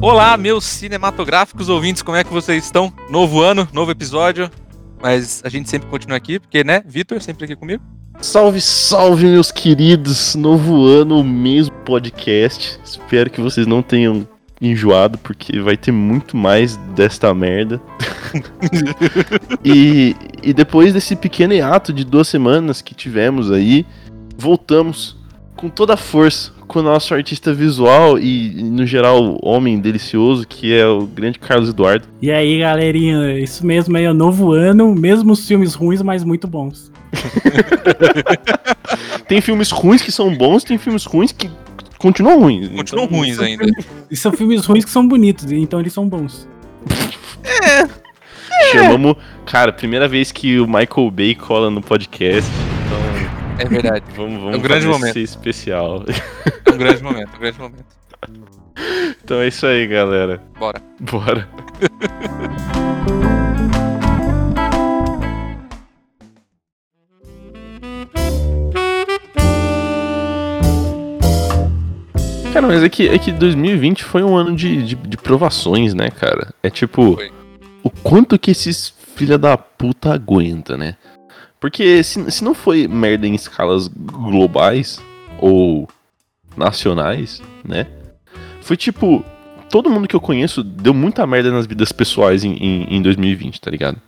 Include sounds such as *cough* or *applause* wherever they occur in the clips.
Olá, meus cinematográficos ouvintes, como é que vocês estão? Novo ano, novo episódio, mas a gente sempre continua aqui, porque, né, Vitor, sempre aqui comigo. Salve, salve, meus queridos! Novo ano, mesmo podcast. Espero que vocês não tenham enjoado, porque vai ter muito mais desta merda. *laughs* e, e depois desse pequeno hiato de duas semanas que tivemos aí, voltamos com toda a força com o nosso artista visual e, no geral, homem delicioso, que é o grande Carlos Eduardo. E aí, galerinha, isso mesmo aí, é o novo ano, mesmo os filmes ruins, mas muito bons. *laughs* tem filmes ruins que são bons, tem filmes ruins que continuam ruins. Continuam então, ruins ainda. E são filmes ruins que são bonitos, então eles são bons. É. Chamamos, cara, primeira vez que o Michael Bay cola no podcast. É verdade. vamos, *laughs* vamos é um grande momento. especial. É um grande momento, um grande momento. Então é isso aí, galera. Bora. Bora. *laughs* Cara, mas é que, é que 2020 foi um ano de, de, de provações, né, cara? É tipo, foi. o quanto que esses filha da puta aguenta, né? Porque se, se não foi merda em escalas globais ou nacionais, né? Foi tipo. Todo mundo que eu conheço deu muita merda nas vidas pessoais em, em, em 2020, tá ligado?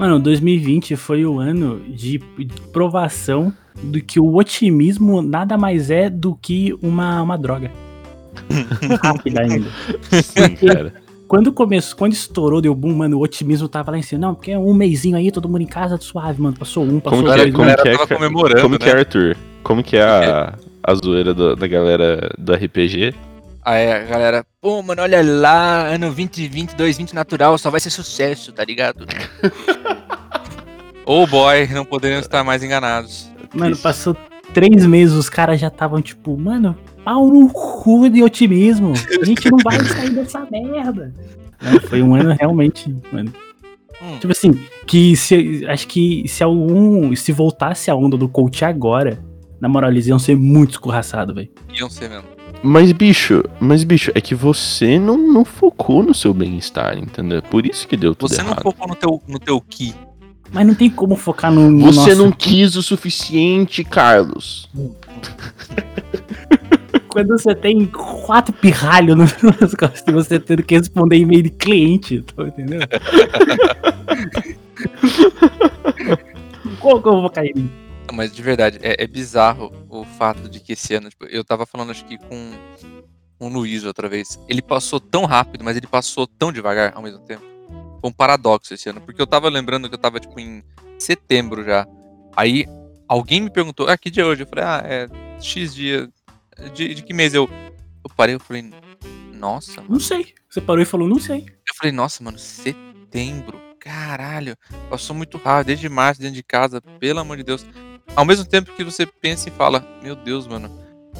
Mano, 2020 foi o ano de provação do que o otimismo nada mais é do que uma, uma droga. *laughs* Rápida ainda. Sim, cara quando começou, quando estourou, deu boom, mano, o otimismo tava lá em cima. Não, porque é um mêsinho aí, todo mundo em casa, suave, mano. Passou um, passou como dois. Que é, como, que é, comemorando, como né? que é, Arthur? Como que é a, a zoeira do, da galera do RPG? Aí a galera, pô, mano, olha lá, ano 2020, 2020 natural, só vai ser sucesso, tá ligado? oh boy, não poderiam estar mais enganados. Mano, passou três meses, os caras já estavam tipo, mano, pau no cu de otimismo. A gente não vai sair dessa merda. Não, foi um ano realmente, mano. Hum. Tipo assim, que se, acho que se algum. Se voltasse a onda do coach agora, na moral, eles iam ser muito escorraçados, velho. Iam ser mesmo. Mas, bicho, mas, bicho, é que você não, não focou no seu bem-estar, entendeu? Por isso que deu tudo você errado. Você não focou no teu, no teu ki. Mas não tem como focar no. no você não quis o suficiente, Carlos. *laughs* quando você tem quatro pirralhos *laughs* nas costas e você tendo que responder e-mail de cliente, tá entendendo? *laughs* Como que eu vou cair em mas de verdade, é, é, bizarro o fato de que esse ano, tipo, eu tava falando acho que com, com o Luiz outra vez, ele passou tão rápido, mas ele passou tão devagar ao mesmo tempo. Foi um paradoxo esse ano, porque eu tava lembrando que eu tava, tipo, em setembro já. Aí alguém me perguntou, ah, que dia é hoje? Eu falei, ah, é X dia de, de que mês eu. Eu parei, eu falei, nossa. Mano. Não sei. Você parou e falou, não sei. Eu falei, nossa, mano, setembro. Caralho, passou muito rápido, desde março, dentro de casa, pelo amor de Deus. Ao mesmo tempo que você pensa e fala, meu Deus, mano,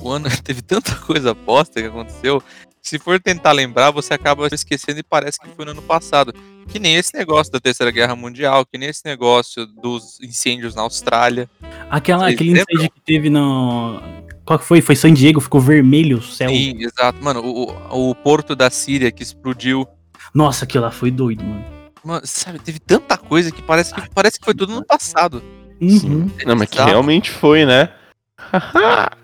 o ano *laughs* teve tanta coisa bosta que aconteceu. Se for tentar lembrar, você acaba esquecendo e parece que foi no ano passado. Que nem esse negócio da Terceira Guerra Mundial, que nem esse negócio dos incêndios na Austrália. Aquela, aquele incêndio que teve no, qual que foi? Foi San Diego, ficou vermelho o céu. Sim, exato. Mano, o, o porto da Síria que explodiu. Nossa, aquilo lá foi doido, mano. Mano, sabe, teve tanta coisa que parece que, parece que foi tudo no passado. Uhum. Não, mas que realmente foi, né? *laughs*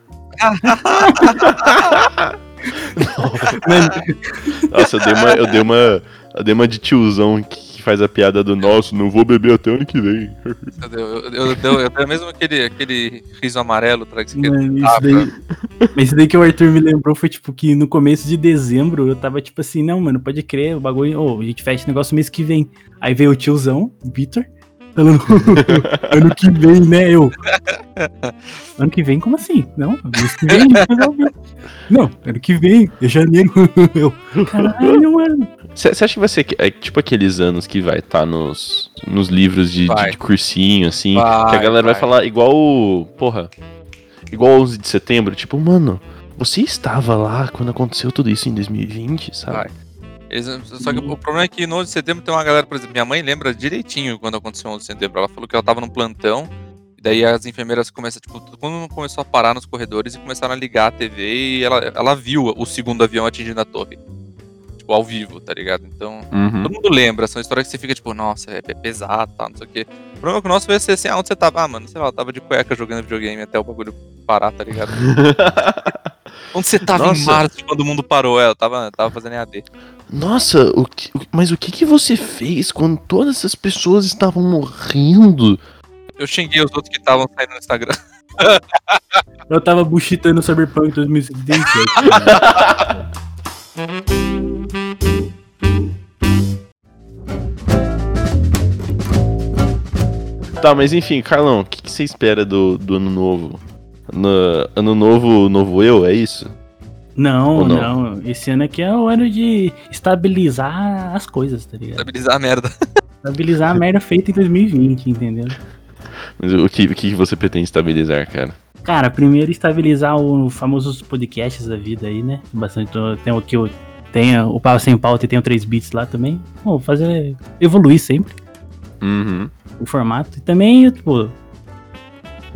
Nossa, eu dei uma, eu dei uma, eu dei uma de tiozão que faz a piada do nosso, não vou beber até ano que vem. Eu, eu, eu, eu, eu tenho mesmo aquele, aquele riso amarelo, tá, que você Mano, isso, daí, isso daí que o Arthur me lembrou foi tipo que no começo de dezembro eu tava tipo assim, não, mano, pode crer, o bagulho, oh, a gente fecha o negócio mês que vem. Aí veio o tiozão, o Vitor, falando, ano que vem, né? Eu. Ano que vem, como assim? Não, ano que vem, *laughs* não, ano que vem, é janeiro. *laughs* Eu, caralho, mano. Você acha que vai ser é, tipo aqueles anos que vai estar tá nos, nos livros de, de, de cursinho, assim? Vai, que a galera vai. vai falar igual. Porra. Igual 11 de setembro, tipo, mano, você estava lá quando aconteceu tudo isso em 2020, sabe? Vai. Eles, só que o problema é que no 11 de setembro tem uma galera, por exemplo, minha mãe lembra direitinho quando aconteceu o 11 de setembro. Ela falou que ela tava num plantão, e daí as enfermeiras começam, tipo, quando começou a parar nos corredores e começaram a ligar a TV e ela, ela viu o segundo avião atingindo a torre. Tipo, ao vivo, tá ligado? Então, Uhum. todo mundo lembra, são histórias que você fica tipo, nossa, é, é pesado, tá, não sei o quê. O problema é que o nosso vai ser assim, ah, onde você tava? Ah, mano, sei lá, eu tava de cueca jogando videogame até o bagulho parar, tá ligado? *laughs* Onde você tava em Nossa. março quando o mundo parou? É, eu tava, tava fazendo EAD. Nossa, o que- o- mas o que, que você fez quando todas essas pessoas estavam morrendo? Eu xinguei os outros que estavam saindo no Instagram. *laughs* Eu tava buchitando Cyberpunk 2077. Tá, mas enfim, Carlão, o que, que você espera do, do ano novo? No- ano novo, novo eu, é isso? Não, Ou não? não, Esse ano aqui é o ano de estabilizar as coisas, tá ligado? Estabilizar a merda. *laughs* Estabilizar a merda feita em 2020, entendeu? Mas o que, o que você pretende estabilizar, cara? Cara, primeiro estabilizar o famosos podcasts da vida aí, né? Bastante. Tem o que eu tenho, o Pau Sem Pauta e tem o 3 Bits lá também. Bom, fazer. evoluir sempre Uhum. o formato. E também, tipo.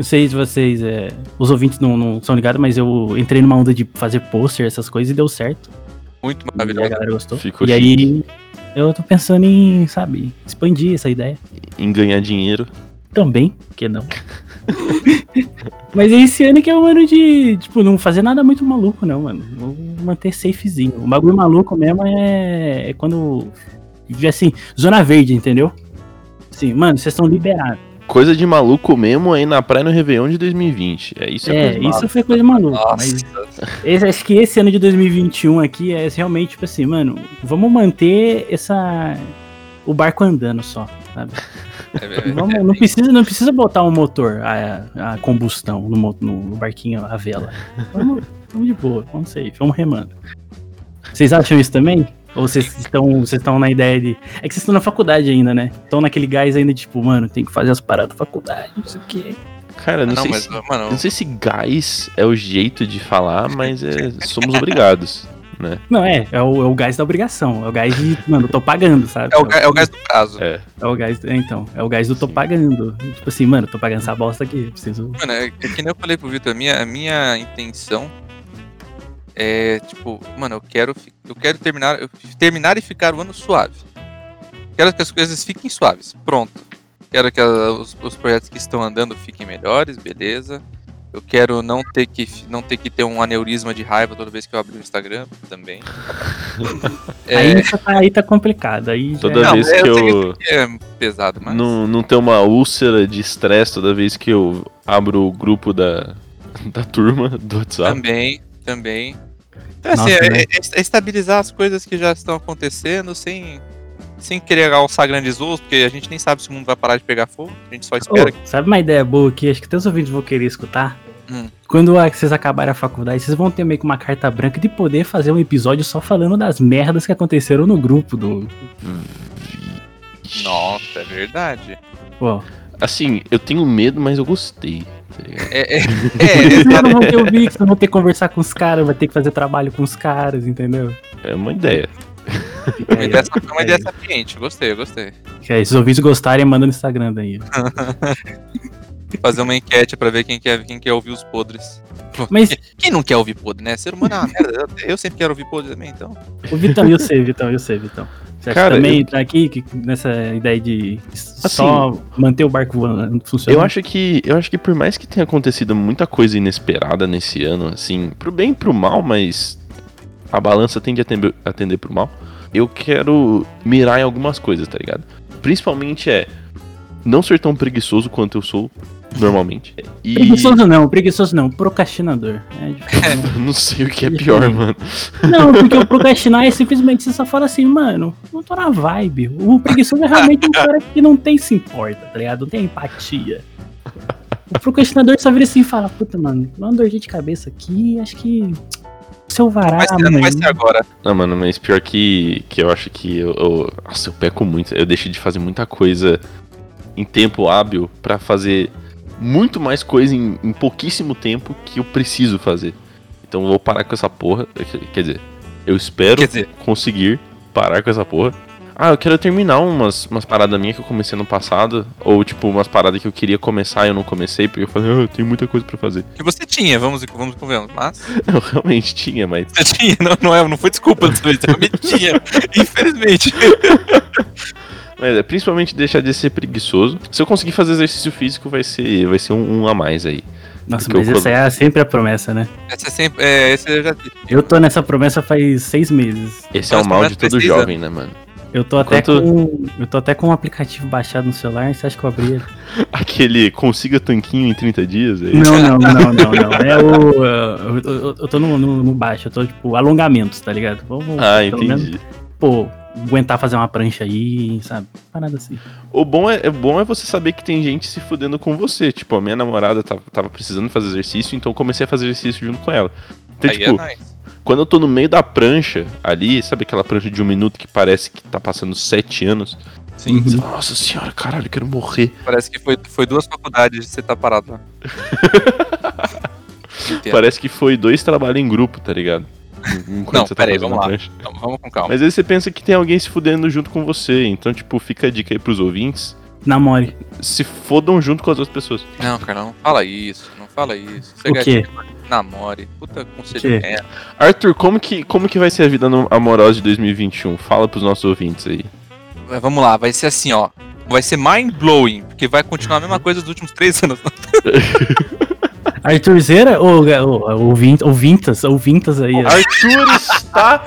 Não sei se vocês. é, os ouvintes não, não são ligados, mas eu entrei numa onda de fazer pôster, essas coisas, e deu certo. Muito E a maravilhoso. galera gostou. Ficou e aí, eu tô pensando em, sabe, expandir essa ideia. Em ganhar dinheiro. Também, que não. *laughs* Mas esse ano que é o ano de, tipo, não fazer nada muito maluco, não, mano. Vou manter safezinho. O bagulho maluco mesmo é, é quando. Assim, zona verde, entendeu? Assim, mano, vocês estão liberados. Coisa de maluco mesmo aí na praia no Réveillon de 2020. É isso É, coisa isso foi coisa maluca. Nossa. Mas esse- acho que esse ano de 2021 aqui é realmente, tipo assim, mano, vamos manter essa. O barco andando só, sabe? É, é, é, Vamos, não, precisa, não precisa botar um motor a, a combustão no, no barquinho, a vela. Vamos, vamos de boa, vamos safe, vamos remando. Vocês acham isso também? Ou vocês estão, vocês estão na ideia de. É que vocês estão na faculdade ainda, né? Estão naquele gás ainda, tipo, mano, tem que fazer as paradas da faculdade, não sei o quê. Cara, não, não, sei mas, se, mano, não sei se gás é o jeito de falar, mas é, somos obrigados, né? Não, é, é o, é o gás da obrigação. É o gás de, mano, tô pagando, sabe? é o, é o gás do caso. É. É o gás, é, então, é o gás do tô pagando. Tipo assim, mano, tô pagando essa bosta aqui, preciso. Mano, é, é que nem eu falei pro Vitor, a minha, a minha intenção é, tipo, mano, eu quero, eu quero terminar, eu- terminar e ficar o ano suave. Quero que as coisas fiquem suaves, pronto. Quero que a- os, os projetos que estão andando fiquem melhores, beleza. Eu quero não ter que não ter que ter um aneurisma de raiva toda vez que eu abrir o Instagram também. *laughs* Aí, É, isso tá, aí tá complicado. Aí já- Toda Não, vez eu que que eu é pesado, mas não, não ter uma úlcera de estresse toda vez que eu abro o grupo da, *laughs* da turma do WhatsApp. Também, também. Então, assim, Nossa, é, né? é- é estabilizar as coisas que já estão acontecendo sem, sem querer alçar grandes voos, porque a gente nem sabe se o mundo vai parar de pegar fogo. A gente só espera que. sabe uma ideia boa que acho que teus ouvintes vão querer escutar? Hum. Quando a- vocês acabarem a faculdade, vocês vão ter meio que uma carta branca de poder fazer um episódio só falando das merdas que aconteceram no grupo do. Nossa, é verdade. Pô, Assim, eu tenho medo, mas eu gostei. tá? É, é, *laughs* é, vocês não vão ter o Vix, não vão ter que conversar com os caras, vai ter que fazer trabalho com os caras, entendeu? É uma ideia. Fica uma ideia, é uma ideia sapiente, gostei, eu gostei. Aí, Se os ouvintes gostarem, manda no Instagram daí. *laughs* Fazer uma enquete pra ver quem quer, quem quer ouvir os podres. Mas, Quem não quer ouvir podre, né? Ser humano é uma *laughs* merda. Eu, eu sempre quero ouvir podre também, então. o Vitão, eu sei, Vitão, eu sei, Vitão. Você acha Cara, que também tá aqui que- nessa ideia de só manter o barco voando, funcionando? Eu acho que eu acho que por mais que tenha acontecido muita coisa inesperada nesse ano, assim, pro bem e pro mal, mas a balança tende a atender, atender pro mal. Eu quero mirar em algumas coisas, tá ligado? Principalmente é não ser tão preguiçoso quanto eu sou normalmente. E Preguiçoso não, preguiçoso não, procrastinador. É né? eu *laughs* não sei o que é pior, mano. não, porque o procrastinar é simplesmente você só fala assim, mano, não tô na vibe. O preguiçoso é realmente um cara que não tem se importa, tá ligado? Não tem empatia. O procrastinador só vira assim e fala, puta, mano, uma dor de cabeça aqui, acho que seu vará, Vai ser, não mano. vai ser agora. Não, mano, mas pior que, que eu acho que eu, eu- Nossa, eu peco muito. Eu deixei de fazer muita coisa em tempo hábil pra fazer muito mais coisa em, em pouquíssimo tempo que eu preciso fazer. Então eu vou parar com essa porra. Quer dizer, eu espero dizer, conseguir parar com essa porra. Ah, eu quero terminar umas, umas paradas minhas que eu comecei no passado. Ou, tipo, umas paradas que eu queria começar e eu não comecei, porque eu falei, ah, eu tenho muita coisa pra fazer. Que você tinha, vamos, vamos convenhamos, mas. *laughs* Eu realmente tinha, mas. Você tinha, não, não, é, não foi desculpa dessa vez, realmente tinha. *laughs* Infelizmente. *laughs* Mas é principalmente deixar de ser preguiçoso. Se eu conseguir fazer exercício físico, vai ser, vai ser um, um a mais aí. Nossa, Porque mas eu- essa é sempre a promessa, né? Essa é sempre. É, esse eu já. Eu tô nessa promessa faz seis meses. Esse é o mal de todo precisa. jovem, né, mano? Eu tô até Quanto- com. Eu tô até com um aplicativo baixado no celular, você acha que eu abri ele? *laughs* Aquele consiga tanquinho em 30 dias, é? Não, não, não, não, não. É o. eu, eu- eu tô no, no- no baixo, eu tô tipo alongamentos, tá ligado? Vamos, Ah, pelo menos, entendi. pô, aguentar fazer uma prancha aí, sabe? Parada assim. O bom é, é bom é você saber que tem gente se fudendo com você. Tipo, a minha namorada tava, tava precisando fazer exercício, então eu comecei a fazer exercício junto com ela. Então, Aí tipo, é nice. quando eu tô no meio da prancha ali, sabe aquela prancha de um minuto que parece que tá passando sete anos? Sim. Você Nossa senhora, caralho, eu quero morrer. Parece que foi, foi duas faculdades de você estar parado. *laughs* Parece que foi dois trabalhos em grupo, tá ligado? Não, você peraí, vamos lá. Então, vamos com calma. Mas aí você pensa que tem alguém se fudendo junto com você. Então, tipo, fica a dica aí pros ouvintes. Namore. Se fodam junto com as outras pessoas. Não, cara, não fala isso. Não fala isso. Você O quê? Namore. Puta conselho merda. Arthur, como que, como que vai ser a vida no- amorosa de 2021? Fala pros nossos ouvintes aí. Mas Vamos lá, vai ser assim, ó. Vai ser mind blowing, porque vai continuar a mesma coisa dos últimos três anos. *laughs* Arthur Zera ou, ou, ou Vintas, ou Vintas aí. Arthur está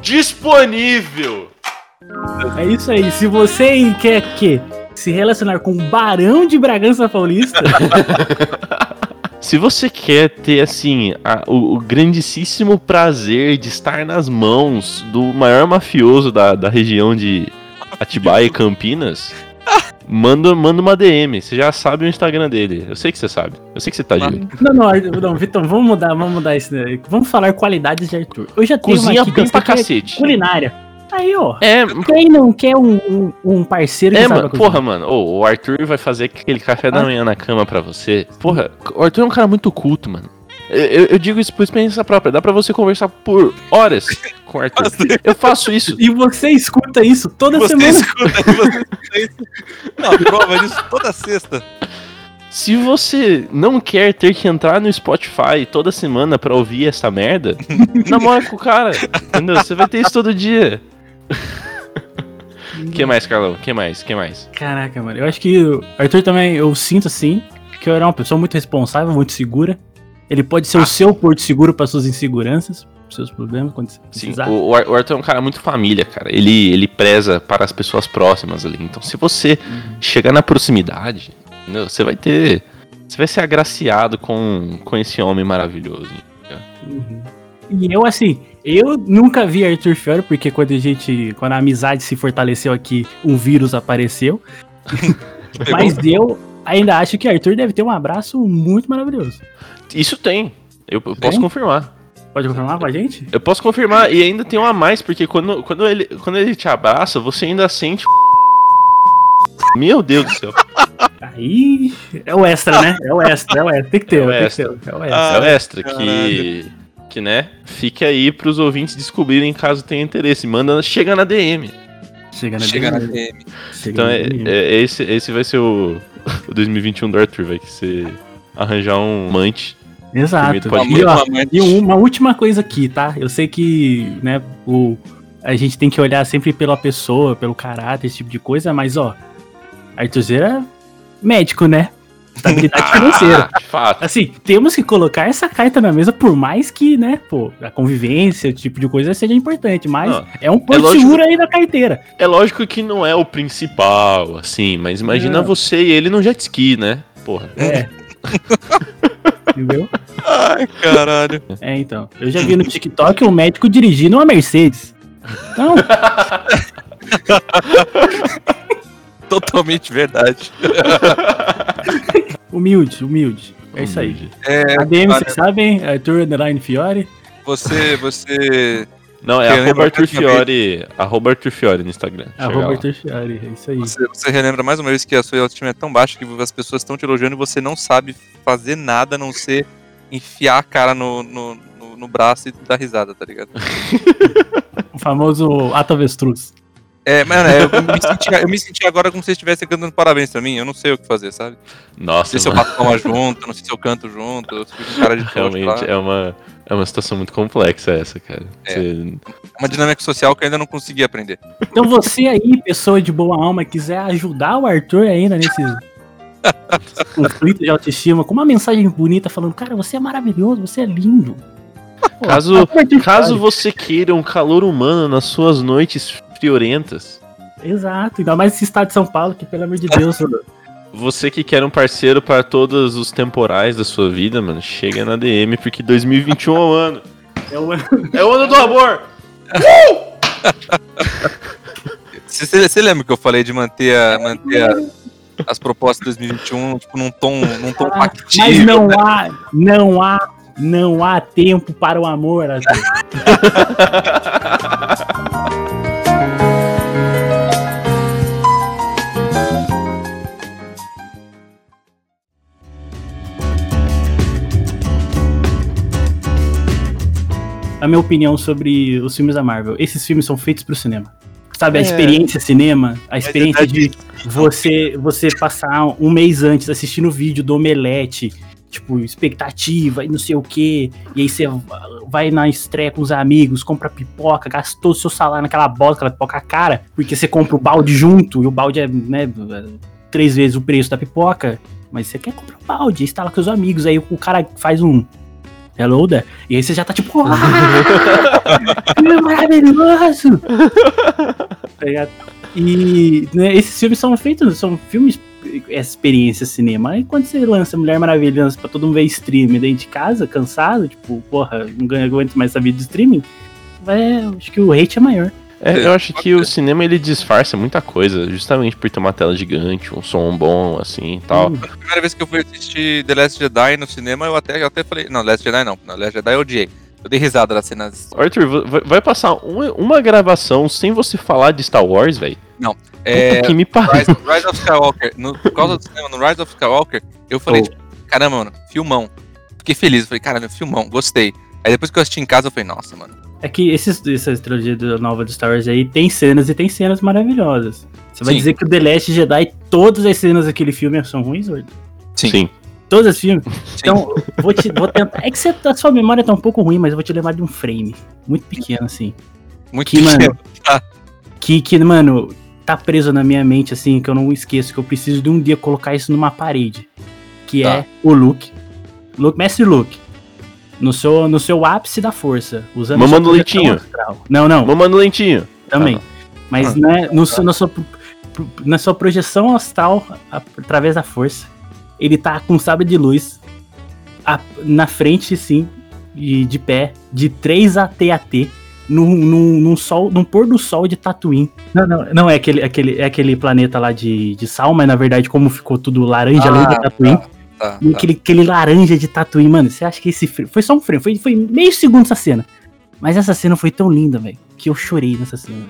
disponível! É isso aí. Se você quer que se relacionar com o Barão de Bragança Paulista, *laughs* Se você quer ter, assim, a- o, o grandíssimo prazer de estar nas mãos do maior mafioso da, da região de Atibaia e Campinas, manda, manda uma DM. Você já sabe o Instagram dele. Eu sei que você sabe. Eu sei que você tá de olho. Não, não, não, Vitor, vamos mudar, vamos mudar isso daí. Vamos falar qualidades de Arthur. Eu já tenho Cozinha aqui bem que pra cacete. Culinária. Aí, ó. É, Quem não quer um, um, um parceiro que É, mano, porra, mano, ô, o Arthur vai fazer aquele café da Ah. manhã na cama pra você. Porra, o Arthur é um cara muito culto, mano. Eu, eu- eu digo isso por experiência própria, dá pra você conversar por horas o. Eu faço isso. E você escuta isso toda Você semana. escuta, você *laughs* escuta isso. Não, prova disso toda sexta. Se você não quer ter que entrar no Spotify toda semana pra ouvir essa merda, *laughs* namora com o cara, entendeu? Você vai ter isso todo dia. que mais, Carlão? que mais? que mais? Caraca, mano. Eu acho que o Arthur também, eu sinto assim, que eu era uma pessoa muito responsável, muito segura. Ele pode Ah. ser o seu porto seguro para suas inseguranças, pros seus problemas, quando você Sim, precisar. o, o o Arthur é um cara muito família, cara. Ele, ele preza para as pessoas próximas ali. Então, se você chegar na proximidade, entendeu? você vai ter. Você vai ser agraciado com, com esse homem maravilhoso. Uhum. E eu, assim, eu nunca vi Arthur Fiore, porque quando a gente. Quando a amizade se fortaleceu aqui, um vírus apareceu. *laughs* Mas eu ainda acho que Arthur deve ter um abraço muito maravilhoso. Isso tem. Eu, eu posso confirmar. Pode confirmar com a gente? Eu posso confirmar. E ainda tem um a mais, porque quando, quando, ele, quando ele te abraça, você ainda sente. Meu Deus do céu. Aí. É o extra, né? É o extra, é o extra. Tem que ter, É o tem que extra. ter. É o extra. Ah, é o extra que. Que, né? Fique aí pros ouvintes descobrirem caso tenha interesse. Manda, chega na DM. Chega na Chega na DM. DM. Chega Então na é, DM. é- esse, esse vai ser o, o 2021 do Arthur, vai que você arranjar um amante. Exato. E, ó, Uma- e uma última coisa aqui, tá? Eu sei que, né, o, a gente tem que olhar sempre pela pessoa, pelo caráter, esse tipo de coisa, mas, ó, Arthur Zera é médico, né? Estabilidade *laughs* financeira. Ah, de fato. Assim, temos que colocar essa carta na mesa, por mais que, né, pô, a convivência, esse tipo de coisa seja importante, mas Não, é um porto lógico- seguro aí na carteira. É lógico que não é o principal, assim, mas imagina Não. você e ele no jet ski, né? Porra. É. *laughs* Entendeu? Ai, caralho. É, então. Eu já vi no TikTok um médico dirigindo uma Mercedes. Então, *laughs* Totalmente verdade. *laughs* humilde, humilde. É isso aí. É, ADM, cara, vocês sabem? Arthur Underline Fiore. você, você. Não, é arroba Arthur. Fiore. Arroba Arthur Fiore no Instagram. Arroba. Arthur Fiore. É isso aí. Você, você relembra mais uma vez que a sua autoestima é tão baixa que as pessoas estão te elogiando e você não sabe fazer nada a não ser enfiar a cara no, no, no, no braço e dar risada, tá ligado? *laughs* O famoso ato avestruz. É, mano, é, eu, me senti, eu me senti agora como se vocês estivessem cantando parabéns pra mim. Eu não sei o que fazer, sabe? Não Nossa, sei se eu mano, bato palma junto, não sei se eu canto junto, eu fico com cara de *laughs* realmente lá. é uma, é uma situação muito complexa essa, cara. É. Você- É uma dinâmica social que eu ainda não consegui aprender. Então você aí, pessoa de boa alma, quiser ajudar o Arthur ainda nesse *laughs* conflito de autoestima, com uma mensagem bonita falando, cara, você é maravilhoso, você é lindo. Pô, Caso, Arthur caso você queira um calor humano nas suas noites friorentas, Exato, ainda mais esse estado de São Paulo, que pelo amor de Deus, *laughs* você que quer um parceiro para todos os temporais da sua vida, mano, chega na DM, porque 2021 é o ano. é uma... É o ano do amor! *laughs* Você, você- você lembra que eu falei de manter, a- manter a- as propostas de 2021 tipo, num tom, num tom Ah, factível? Mas não né? há, não há, não há tempo para o amor, *laughs* A minha opinião sobre os filmes da Marvel. Esses filmes são feitos pro cinema. Sabe, a É. experiência cinema, a experiência de verdade. você você passar um mês antes assistindo o vídeo do Omelete, tipo, expectativa e não sei o que, e aí você vai na estreia com os amigos, compra pipoca, gastou o seu salário naquela bosta, aquela pipoca cara, porque você compra o balde junto, e o balde é, né, três vezes o preço da pipoca, mas você quer comprar o balde, aí você tá lá com os amigos, aí o cara faz um hello there, e aí você já tá tipo, *laughs* ah, maravilhoso! *laughs* Tá ligado? E né, esses filmes são feitos, são filmes experiência cinema. Aí quando você lança Mulher Maravilha lança pra todo mundo ver stream dentro de casa, cansado, tipo, porra, não aguento mais essa vida de streaming, vai, acho que o hate é maior. É, eu acho que o cinema ele disfarça muita coisa, justamente por ter uma tela gigante, um som bom, assim e tal. Hum. A primeira vez que eu fui assistir The Last Jedi no cinema, eu até, eu até falei. Não, Last Jedi não. Não, Last Jedi eu odiei. Eu dei risada nas cenas. Arthur, va- vai passar uma, uma gravação sem você falar de Star Wars, velho? É, Puta que me pariu. Rise, Rise of Skywalker. No, por causa do *laughs* cinema, no Rise of Skywalker, eu falei, Oh. tipo, caramba, mano, filmão. Fiquei feliz. Eu falei, caramba, filmão, gostei. Aí depois que eu assisti em casa, eu falei, nossa, mano. É que esses, essa trilogia do- nova do Star Wars aí tem cenas e tem cenas maravilhosas. Você vai Sim. dizer que o The Last Jedi, todas as cenas daquele filme são ruins, Horto? Sim. Sim. Todos os filmes? *laughs* Então, vou, te, vou tentar. É que você, a sua memória tá um pouco ruim, mas eu vou te lembrar de um frame. Muito pequeno, assim. Muito Que, mano, pequeno. que, que, mano, tá preso na minha mente, assim, que eu não esqueço, que eu preciso de um dia colocar isso numa parede. Que Tá. é o Luke. Luke, Mestre Luke. No seu, no seu ápice da força. Usando Mamando leitinho. astral. Não, não, Mamando lentinho. também. Ah, Mas né, no, seu- na, sua, na sua projeção astral, a- através da força, ele tá com um sabre de luz a- na frente, sim, de, de pé, de 3 AT-AT, num, num, num, sol, num pôr do sol de Tatooine. Não, não, não é aquele, aquele, é aquele planeta lá de, de sal, mas na verdade, como ficou tudo laranja além da Ah, Tatooine, Tá, e tá. aquele, aquele laranja de Tatooine, mano, você acha que esse frame, foi só um frame, foi, foi meio segundo essa cena. Mas essa cena foi tão linda, velho, que eu chorei nessa cena.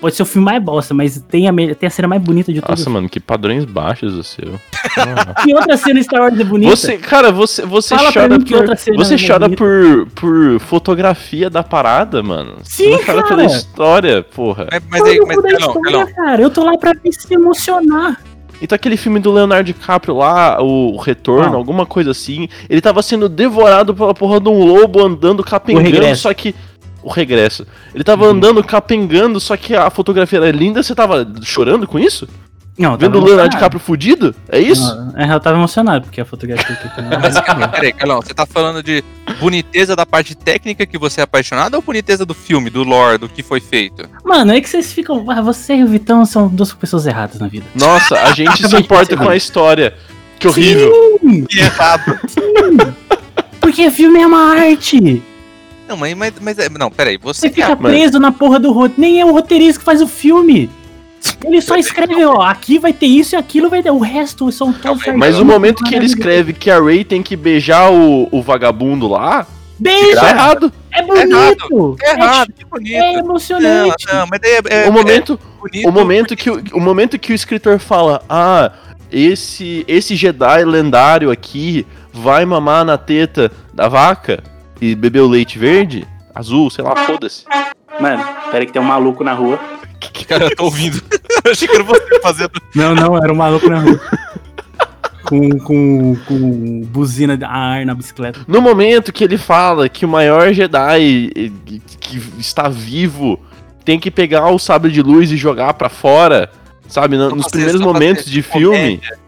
Pode ser o filme mais bosta, mas tem a, tem a cena mais bonita de todas. Nossa, mano, que padrões baixos o seu. *laughs* Ah. Que outra cena Star Wars é bonita? Você, cara, você, você Fala chora por. outra cena Você é chora por, por fotografia da parada, mano. Sim, você não chora cara. pela história, porra. Mas, mas aí, mas, Carlão, história, Carlão, cara. Eu tô lá pra me se emocionar. Então aquele filme do Leonardo DiCaprio lá, o Retorno, Ah. alguma coisa assim, ele tava sendo devorado pela porra de um lobo andando capengando, só que. O regresso. Ele tava Uhum. andando capengando, só que a fotografia era linda, você tava chorando com isso? Não, Vendo o Leonardo. DiCaprio fudido? É isso? Não, é, eu tava emocionado, porque a fotografia aqui mas cara, peraí, Carlão, você tá falando de boniteza da parte técnica que você é apaixonado ou boniteza do filme, do lore, do que foi feito? Mano, é que vocês ficam. ah, Você e o Vitão são duas pessoas erradas na vida. Nossa, a gente se importa com a história. Que horrível. Que errado. Porque filme é uma arte. Não, mas, mas, mas é- não, peraí, você Você fica mas- preso na porra do roteiro. Nem é o roteirista que faz o filme. Ele só escreve, ó, aqui vai ter isso e aquilo vai ter. O resto são todos Mas o momento que ele escreve que a Ray tem que beijar o, o vagabundo lá, Beijo! tá errado. É bonito! É errado, que bonito. É, é Não, emocionante. não, mas daí é, é, o momento, é bonito. o momento que o, o momento que o escritor fala: "Ah, esse esse Jedi lendário aqui vai mamar na teta da vaca e beber o leite verde, azul, sei lá, foda-se". Mano, peraí que tem um maluco na rua. Cara, eu tô ouvindo. *laughs* eu achei que era você fazendo. Não, não, era um maluco na rua. com, com, com buzina a ar na bicicleta. No momento que ele fala que o maior Jedi eh, que está vivo tem que pegar o sabre de luz e jogar pra fora, sabe? nos primeiros momentos de filme, comédia,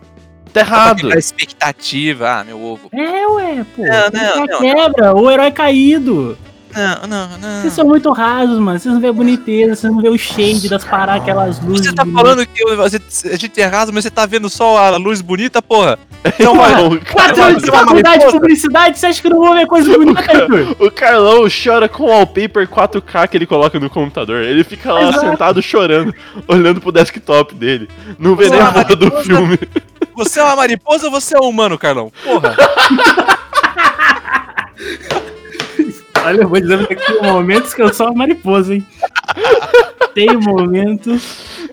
tá errado. a expectativa. Ah, meu ovo. É, ué, pô. Não, não, que não. quebra, o herói caído. Não, não, não. Vocês são muito rasos, mano. Vocês não vê a boniteza, vocês não vê o shade das paradas, aquelas luzes. Você tá bonitas. falando que eu- você- a gente é raso, mas você tá vendo só a luz bonita, porra? *laughs* Então, mano, Quatro anos de é faculdade de publicidade, você acha que eu não vou ver coisa bonita, Arthur? O Carlão chora com o wallpaper 4K que ele coloca no computador. Ele fica lá Exato. sentado chorando, olhando pro desktop dele. Não vê Você nem a do filme. você é uma mariposa ou você é um humano, Carlão? Porra. *laughs* Olha, eu vou dizer que tem momentos que eu sou uma mariposa, hein? Tem momentos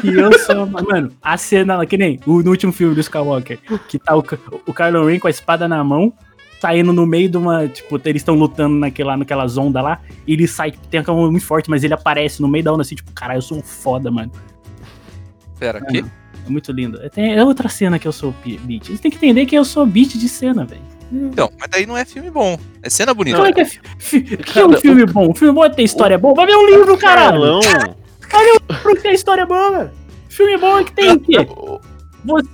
que eu sou uma... Mano, a cena lá, que nem o, no último filme do Skywalker, que tá o, o Kylo Ren com a espada na mão, saindo no meio de uma... Tipo, eles estão lutando naquela, naquelas ondas lá, e ele sai, tem aquela mão muito forte, mas ele aparece no meio da onda assim, tipo, caralho, eu sou um foda, mano. Pera, aqui? É muito lindo. Tem, é outra cena que eu sou beat. Eles têm que entender que eu sou beat de cena, velho. Então, mas daí não é filme bom. É cena bonita. Como é que é, fi- fi- *laughs* que é Cara, um filme bom? Um filme bom é ter história boa? Vai ver um livro, caralho! Carlão. *laughs* Pra que tem história boa. Filme bom é que tem o quê? Você,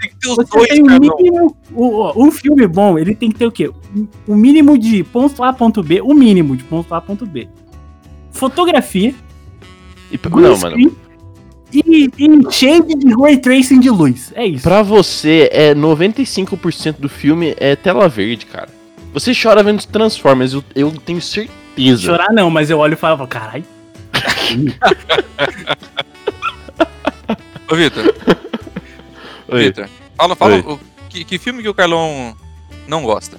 Tem que ter os você dois, tem um mínimo. o- o- Um filme bom, ele tem que ter o quê? Um- O mínimo de ponto A, ponto B. O mínimo de ponto A, ponto B. Fotografia, E, não, mano. E, e shade de ray tracing de luz. É isso. Pra você, é 95% do filme é tela verde, cara. Você chora vendo Transformers, eu, eu tenho certeza. Chorar não, mas eu olho e falo, caralho. Ô, Vitor. Oi. Vitor. Fala, fala Oi. o- que, que filme que o Carlão não gosta?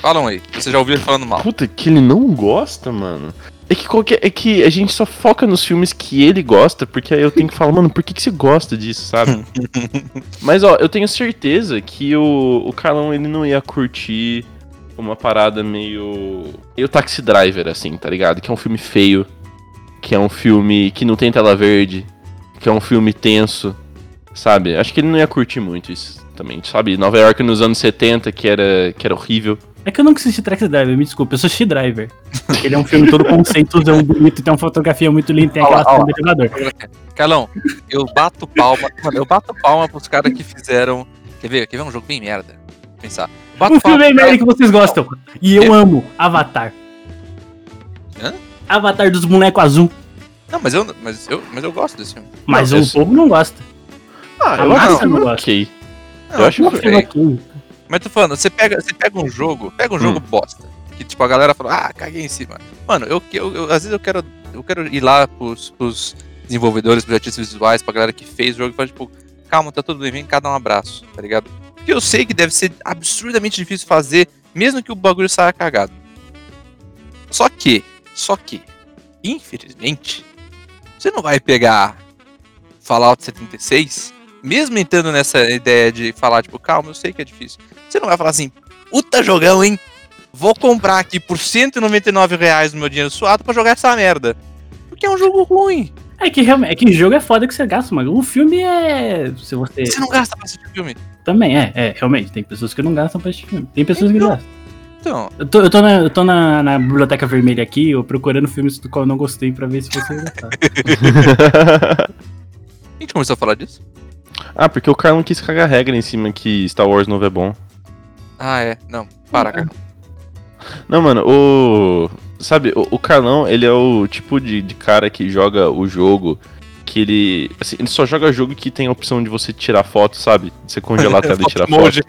Falam aí. Você já ouviu ele falando mal. Puta, que ele não gosta, mano. É que, qualquer, é que a gente só foca nos filmes que ele gosta, porque aí eu tenho que falar, mano, por que, que você gosta disso, sabe? *laughs* Mas, ó, eu tenho certeza que o, o Carlão, ele não ia curtir uma parada meio... meio Taxi Driver, assim, tá ligado? Que é um filme feio, que é um filme que não tem tela verde, que é um filme tenso, sabe? Acho que ele não ia curtir muito isso também, sabe? Nova York nos anos 70, que era, que era horrível. É que eu nunca assisti Taxi Driver, me desculpa, eu sou She Driver. Ele é um filme todo conceituzão *laughs* bonito, tem uma fotografia muito linda, tem aquela cena do elevador. Carlão, eu bato palma. Mano, eu bato palma pros caras que fizeram. Quer ver? Quer ver um jogo bem merda? Vou Pensar. Bato Um filme pro merda que vocês gostam. E eu Eu- amo Avatar. Hã? Avatar dos bonecos azul. Não, mas eu, mas, eu, mas eu gosto desse filme. Mas Não, o eu povo não gosta. Ah, A eu acho massa o filme não gosta. ok. Não, Eu acho Não, que filme ok. Mas tô falando, você pega, você pega um jogo, pega um jogo bosta. Que tipo, a galera fala, ah, caguei em cima. Mano, eu, eu, eu- às vezes eu quero, eu quero ir lá pros, pros desenvolvedores, pros artistas visuais, pra galera que fez o jogo e falar, tipo, calma, tá tudo bem, vem cá dar um abraço, tá ligado? Porque eu sei que deve ser absurdamente difícil fazer, mesmo que o bagulho saia cagado. Só que, só que, infelizmente, você não vai pegar Fallout 76, mesmo entrando nessa ideia de falar, tipo, calma, eu sei que é difícil. Você não vai falar assim, puta jogão, hein? Vou comprar aqui por 199 reais no meu dinheiro suado pra jogar essa merda. Porque é um jogo ruim. É que, realmente- é que jogo é foda que você gasta, mas o filme é. Se você. Você não gasta pra assistir filme. Também, é, é, realmente. Tem pessoas que não gastam pra assistir filme. Tem pessoas que Então. gastam. Então, Eu tô, eu tô, na, eu tô na, na biblioteca vermelha aqui, eu procurando filmes do qual eu não gostei pra ver se você gostar. *laughs* a gente começou a falar disso? Ah, porque o Carlão quis cagar regra em cima que Star Wars novo é bom. Ah, é. Não, para, cara. Não, mano, o. Sabe, o, o Carlão, ele é o tipo de, de cara que joga o jogo que ele. Assim, ele só joga jogo que tem a opção de você tirar foto, sabe? De você congelar a tela e *laughs* tirar foto.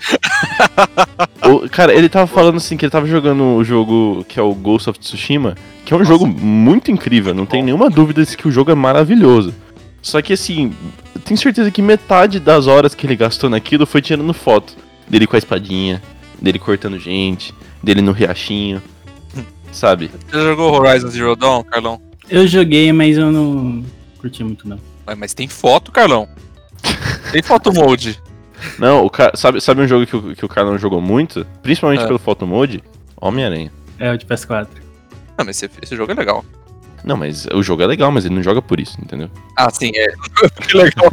O- cara, ele tava falando assim que ele tava jogando o jogo que é o Ghost of Tsushima, que é um jogo muito incrível, não tem nenhuma dúvida de que o jogo é maravilhoso. Só que assim, tenho certeza que metade das horas que ele gastou naquilo foi tirando foto. Dele com a espadinha, dele cortando gente, dele no riachinho. Sabe? Você jogou Horizon Zero Dawn, Carlão? Eu joguei, mas eu não curti muito, não. Mas, mas tem foto, Carlão. Tem foto mode. Não, o cara, sabe, sabe um jogo que o, que o Carlão jogou muito? Principalmente É. pelo photo mode? Homem-Aranha. É o de PS4. Não, mas esse, esse jogo é legal. Não, mas o jogo é legal, mas ele não joga por isso, entendeu? Ah, sim, é. *laughs* que legal.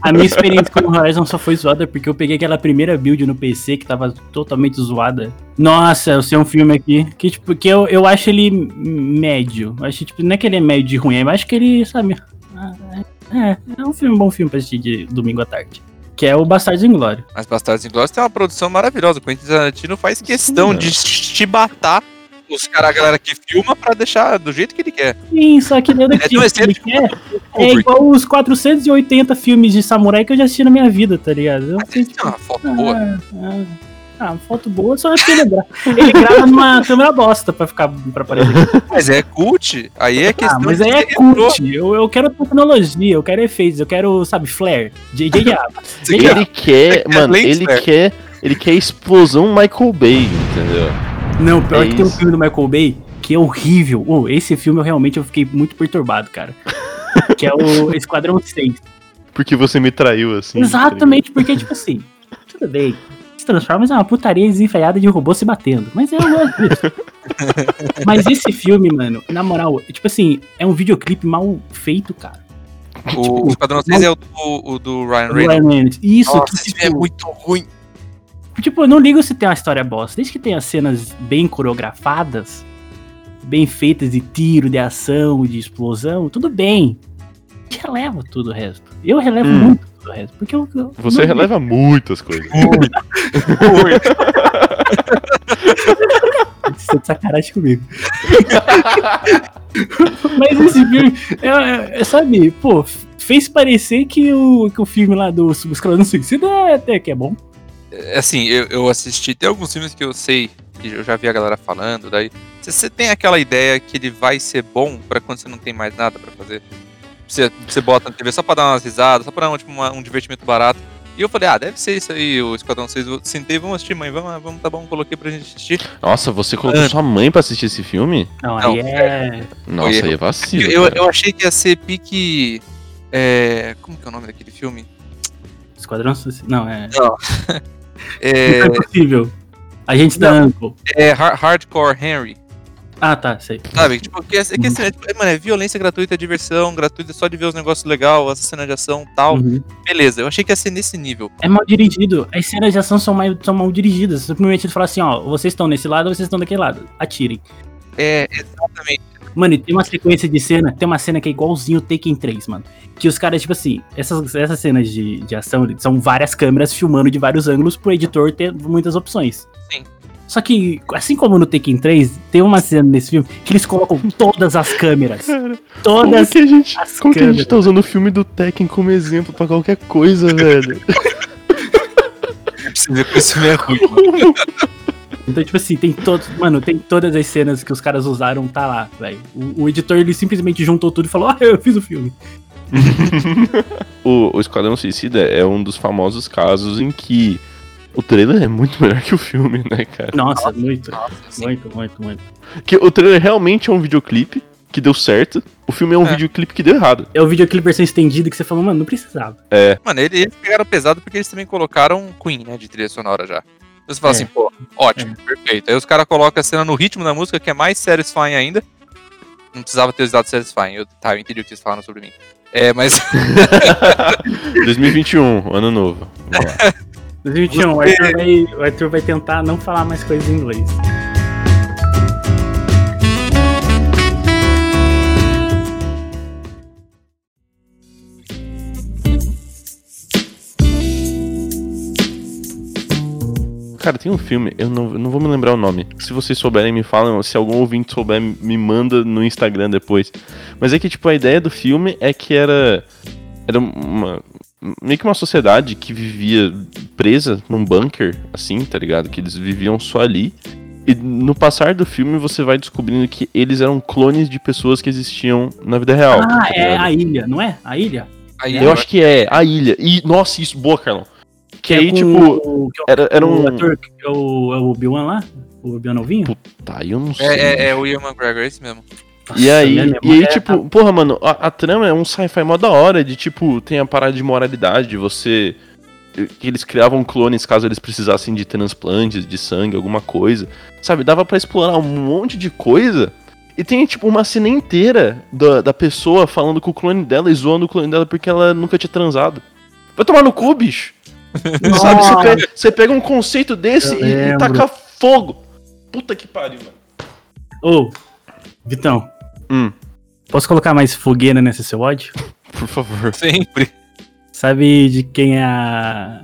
A minha experiência com o Horizon só foi zoada porque eu peguei aquela primeira build no PC que tava totalmente zoada. Nossa, eu sei um filme aqui que, tipo, que eu, eu acho ele médio. Eu acho, tipo, não é que ele é médio de ruim, eu acho que ele, sabe. ah, É, é um filme, um bom filme pra assistir de domingo à tarde. Que é o Bastardos Inglórios. Mas Bastardos Inglórios tem uma produção maravilhosa. O Quentin Tarantino faz questão Sim, de chibatar os caras, a galera que filma, pra deixar do jeito que ele quer. Sim, só que nada É que de um ele quer é igual os 480 filmes de samurai que eu já assisti na minha vida, tá ligado? Eu sei, tem uma foto boa. Ah, ah, ah, foto boa, só acho que ele grava. *laughs* Ele grava numa câmera bosta pra ficar pra aparecer. Mas é cult. Aí é questão Ah, mas aí é cult. Eu, eu quero tecnologia, eu quero efeitos, eu quero, sabe, flare. JJ *laughs* Ele quer, *laughs* mano, ele quer. Ele quer explosão Michael Bay, entendeu? Não, pior É que tem um filme do Michael Bay que é horrível. Oh, esse filme eu realmente eu fiquei muito perturbado, cara. *laughs* que é o Esquadrão 6. Porque você me traiu assim. tá Exatamente, porque, tipo assim, tudo bem. Se Transformers é uma putaria desenfreada de robô se batendo. Mas eu gosto disso. mas esse filme, mano, na moral, tipo assim, é um videoclipe mal feito, cara. O Esquadrão 6 é o do, o do Ryan Reynolds. Ryan Reynolds. Isso, Nossa, que, esse tipo, filme é muito ruim. Tipo, eu não ligo se tem uma história bosta. Desde que tenha cenas bem coreografadas, bem feitas de tiro, de ação, de explosão, tudo bem. A gente releva tudo o resto. Eu relevo Hum. muito tudo o resto. Porque eu, eu Você releva muitas coisas. *laughs* Você tá de sacanagem comigo. *laughs* Mas esse filme, é, é- é, sabe, pô, fez parecer que o, que o filme lá do Esquadrão Suicida é até que é bom. É, Assim, eu, eu assisti, tem alguns filmes que eu sei, que eu já vi a galera falando, daí. Você, você tem aquela ideia que ele vai ser bom pra quando você não tem mais nada pra fazer? Você, você bota na TV só pra dar umas risadas, só pra dar um, tipo, uma- um divertimento barato. E eu falei, ah, deve ser isso aí, o Esquadrão 6. Eu sentei, vamos assistir, mãe, vamos, vamos, tá bom, coloquei pra gente assistir. Nossa, você colocou Mano. sua mãe pra assistir esse filme? Não, Não, aí é. Nossa, aí é vacilo. Eu, eu, achei que ia ser pique. É, como que é o nome daquele filme? Esquadrão Suicida. Não, é. *laughs* É, é possível. A gente tá Uncle. é Har- Hardcore Henry. Ah, tá, sei. Sabe? Tipo, que, é, que, assim, é, tipo, é, mano, é violência gratuita, é diversão, gratuita só de ver os negócios legais, essa cena de ação e tal. Uhum. Beleza, eu achei que ia ser nesse nível. É mal dirigido. As cenas de ação são, mais, são mal dirigidas. Simplesmente ele fala assim: ó, vocês estão nesse lado, vocês estão daquele lado. Atirem. É, exatamente. Mano, e tem uma sequência de cena, tem uma cena que é igualzinho o Taken 3, mano. Que os caras, tipo assim, essas, essas cenas de, de ação são várias câmeras filmando de vários ângulos pro editor ter muitas opções. Sim. Só que, assim como no Taken 3, tem uma cena nesse filme que eles colocam todas as câmeras. Como Todas que a gente, as como que a gente câmeras. tá usando o filme do Tekken como exemplo pra qualquer coisa, velho? Você vê que esse filme é ruim. *laughs* mano. Então, tipo assim, tem todos. Mano, tem todas as cenas que os caras usaram, tá lá, velho. O, o editor, ele simplesmente juntou tudo e falou: Ah, eu fiz o filme. *laughs* o, o Esquadrão Suicida é um dos famosos casos em que o trailer é muito melhor que o filme, né, cara? Nossa, muito. Nossa, assim, Muito, muito, muito. Que o trailer realmente é um videoclipe que deu certo, o filme é um É. videoclipe que deu errado. É o videoclipe versão estendida que você falou, mano, não precisava. Mano, eles, eles pegaram pesado porque eles também colocaram Queen, né, de trilha sonora já. Você fala É. assim, pô, ótimo, perfeito. Aí os caras colocam a cena no ritmo da música, que é mais satisfying ainda. Não precisava ter usado satisfying. Eu, tá, eu entendi o que vocês falaram sobre mim. É, mas *laughs* 2021, ano novo. Vamos lá. *laughs* 2021, o Arthur, vai, o Arthur vai tentar não falar mais coisas em inglês. Cara, tem um filme, eu não, não vou me lembrar o nome. Se vocês souberem, me falam. Se algum ouvinte souber, me manda no Instagram depois. Mas é que, tipo, a ideia do filme é que era. Era uma. Meio que uma sociedade que vivia presa num bunker, assim, tá ligado? Que eles viviam só ali. E no passar do filme você vai descobrindo que eles eram clones de pessoas que existiam na vida real. Ah, tá é a ilha, não é? A ilha? aí Eu acho que é, a ilha. E, nossa, isso, boa, Carlão. Que é aí, com tipo, o, que é o- era, era o um. ator, que é o, é o Obi-Wan lá? O Obi-Wan novinho? Tá, eu não sei. É, é, é o Ian McGregor, é esse mesmo. E aí, e aí tipo, tá- porra, mano, a, a trama é um sci-fi mó da hora, de tipo, tem a parada de moralidade, de você. Que eles criavam clones caso eles precisassem de transplantes, de sangue, alguma coisa. Sabe, dava pra explorar um monte de coisa. E tem, tipo, uma cena inteira da, da pessoa falando com o clone dela e zoando o clone dela porque ela nunca tinha transado. Vai tomar no cu, bicho. Sabe, você pega, você pega um conceito desse Eu e, e taca fogo. Puta que pariu, mano. Ô, Vitão, Hum, posso colocar mais fogueira nesse seu ódio? por favor. *laughs* Sempre. Sabe de quem é a,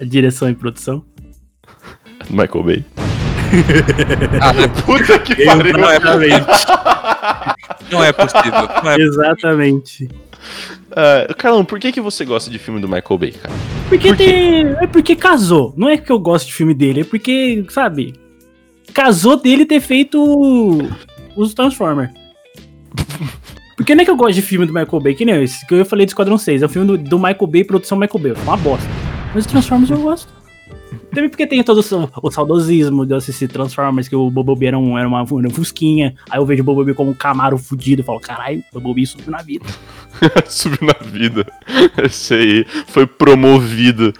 a direção e produção? Michael Bay. *laughs* Ah, não é, Puta que pariu. não é *laughs* não é possível. Não é Exatamente. Ah, Carlão, por que, que você gosta de filme do Michael Bay, cara? Porque Por tem. É porque casou. Não é que eu gosto de filme dele, é porque, sabe? Casou dele ter feito os Transformers. *laughs* Porque não é que eu gosto de filme do Michael Bay, que nem esse, que eu falei de Esquadrão 6. É um filme do, do Michael Bay, produção Michael Bay. Uma bosta. Mas os Transformers eu gosto. Também porque tem todo o, o saudosismo de assistir Transformers, que o Bumblebee era, um, era, uma, era fusquinha. Aí eu vejo o Bumblebee como um Camaro fudido. Eu falo, caralho, o Bumblebee subiu na vida. *laughs* Subiu na vida. *laughs* Esse aí foi promovido.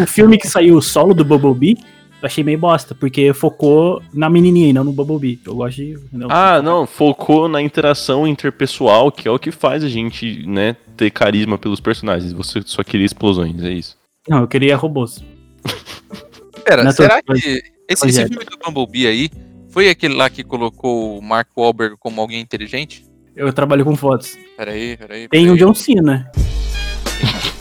O filme que saiu solo do Bumblebee, eu achei meio bosta, porque focou na menininha e não no Bumblebee. Eu gosto de. não, Ah, não, focou na interação interpessoal, que é o que faz a gente, né, ter carisma pelos personagens. Você só queria explosões, é isso. não, eu queria robôs. *laughs* Pera, será que esse, esse filme do Bumblebee aí foi aquele lá que colocou o Mark Wahlberg como alguém inteligente? Eu trabalho com fotos. Peraí, peraí. Tem o John Cena. *laughs*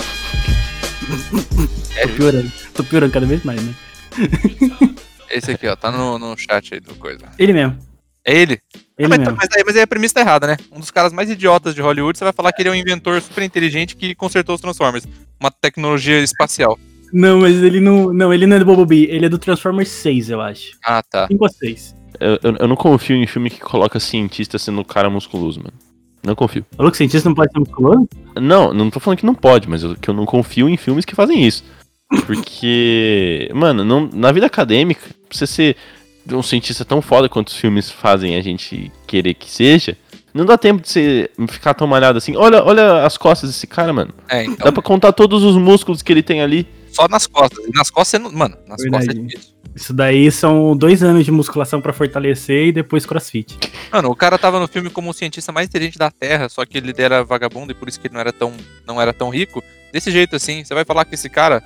É, Tô piorando. Tô piorando cada vez mais, né? *laughs* Esse aqui, ó, tá no, no chat aí do coisa. Ele mesmo. É ele? Ele mas, mesmo. mas, aí, mas aí a premissa tá errada, né? Um dos caras mais idiotas de Hollywood, você vai falar que ele é um inventor super inteligente que consertou os Transformers. Uma tecnologia espacial. Não, mas ele não. Não, ele não é do Bumblebee. Ele é do Transformers 6, eu acho. Ah, tá. 5 ou 6. Eu, eu, eu não confio em filme que coloca cientista sendo um cara musculoso, mano. Não confio. Falou que cientista não pode ser musculoso? Não, não tô falando que não pode, mas eu, que eu não confio em filmes que fazem isso. Porque, *laughs* mano, não, na vida acadêmica, pra você ser um cientista tão foda quanto os filmes fazem a gente querer que seja, não dá tempo de você ficar tão malhado assim. Olha, olha as costas desse cara, mano. É, Dá então. pra contar todos os músculos que ele tem ali. Só nas costas. E nas costas você não. Mano, nas Verdade. costas é difícil. Isso daí são dois anos de musculação pra fortalecer e depois crossfit. Mano, o cara tava no filme como o cientista mais inteligente da Terra, só que ele era vagabundo e por isso que ele não era tão, não era tão rico. Desse jeito assim, você vai falar que esse cara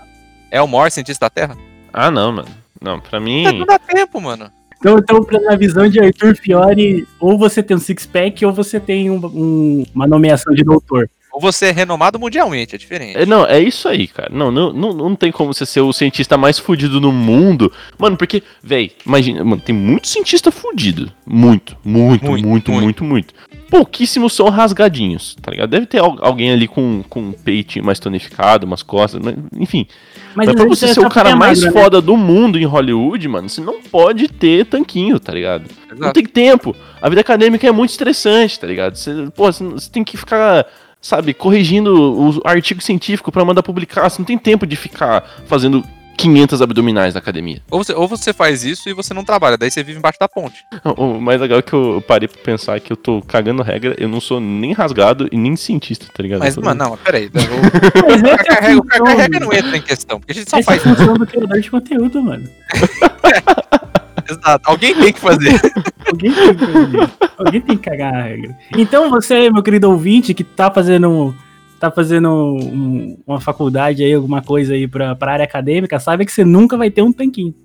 é o maior cientista da Terra? Ah, não, mano. Não, pra mim. Não dá tempo, mano. Então, então, na visão de Arthur Fiore, ou você tem um six-pack ou você tem um- um- uma nomeação de doutor. Ou você é renomado mundialmente, é diferente. É, não, é isso aí, cara. Não, não, não, não tem como você ser o cientista mais fudido no mundo. Mano, porque, véi, imagina, mano, tem muito cientista fudido. Muito, muito, Muito, muito, muito, muito. Pouquíssimos são rasgadinhos, tá ligado? Deve ter al- alguém ali com, com um peitinho mais tonificado, umas costas, mas, enfim. Mas, pra ele você é ser o cara é mais né? foda do mundo em Hollywood, mano, você não pode ter tanquinho, tá ligado? Não tem tempo. A vida acadêmica é muito estressante, tá ligado? Você, pô, você, você tem que ficar, sabe, corrigindo o artigo científico pra mandar publicar. Você não tem tempo de ficar fazendo 500 abdominais na academia. Ou você, ou você faz isso e você não trabalha, daí você vive embaixo da ponte. *laughs* O mais legal é que eu parei pra pensar que eu tô cagando regra, eu não sou nem rasgado e nem cientista, tá ligado? Mas, Eu mano, não, peraí. *laughs* O Mas essa é o função- carrega não entra em questão, porque a gente só essa é a faz. função do criador de conteúdo, mano. *laughs* Exato. Alguém tem que fazer. *laughs* Alguém tem que fazer. Alguém tem que cagar a regra. Então você, meu querido ouvinte, que tá fazendo. Tá fazendo um- uma faculdade aí, alguma coisa aí pra, pra área acadêmica, sabe que você nunca vai ter um tanquinho.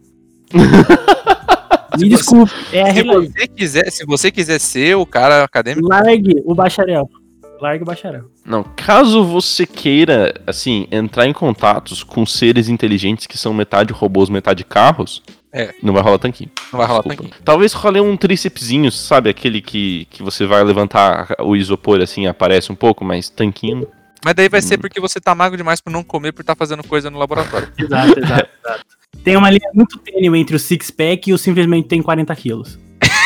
*laughs* Me desculpe, é a Se realidade. você quiser, se você quiser ser o cara acadêmico, Largue o bacharel. Largue o bacharel. Não, caso você queira, assim, entrar em contatos com seres inteligentes que são metade robôs, metade carros, É. não vai rolar tanquinho. não vai rolar Desculpa. tanquinho. Talvez role um trícepsinho, sabe? Aquele que, que você vai levantar o isopor assim e aparece um pouco, mas tanquinho. Mas daí vai ser porque você tá magro demais por não comer por estar fazendo coisa no laboratório. *laughs* Exato, exato, exato. Tem uma linha muito tênue entre o six-pack e o simplesmente tem 40 quilos. *laughs*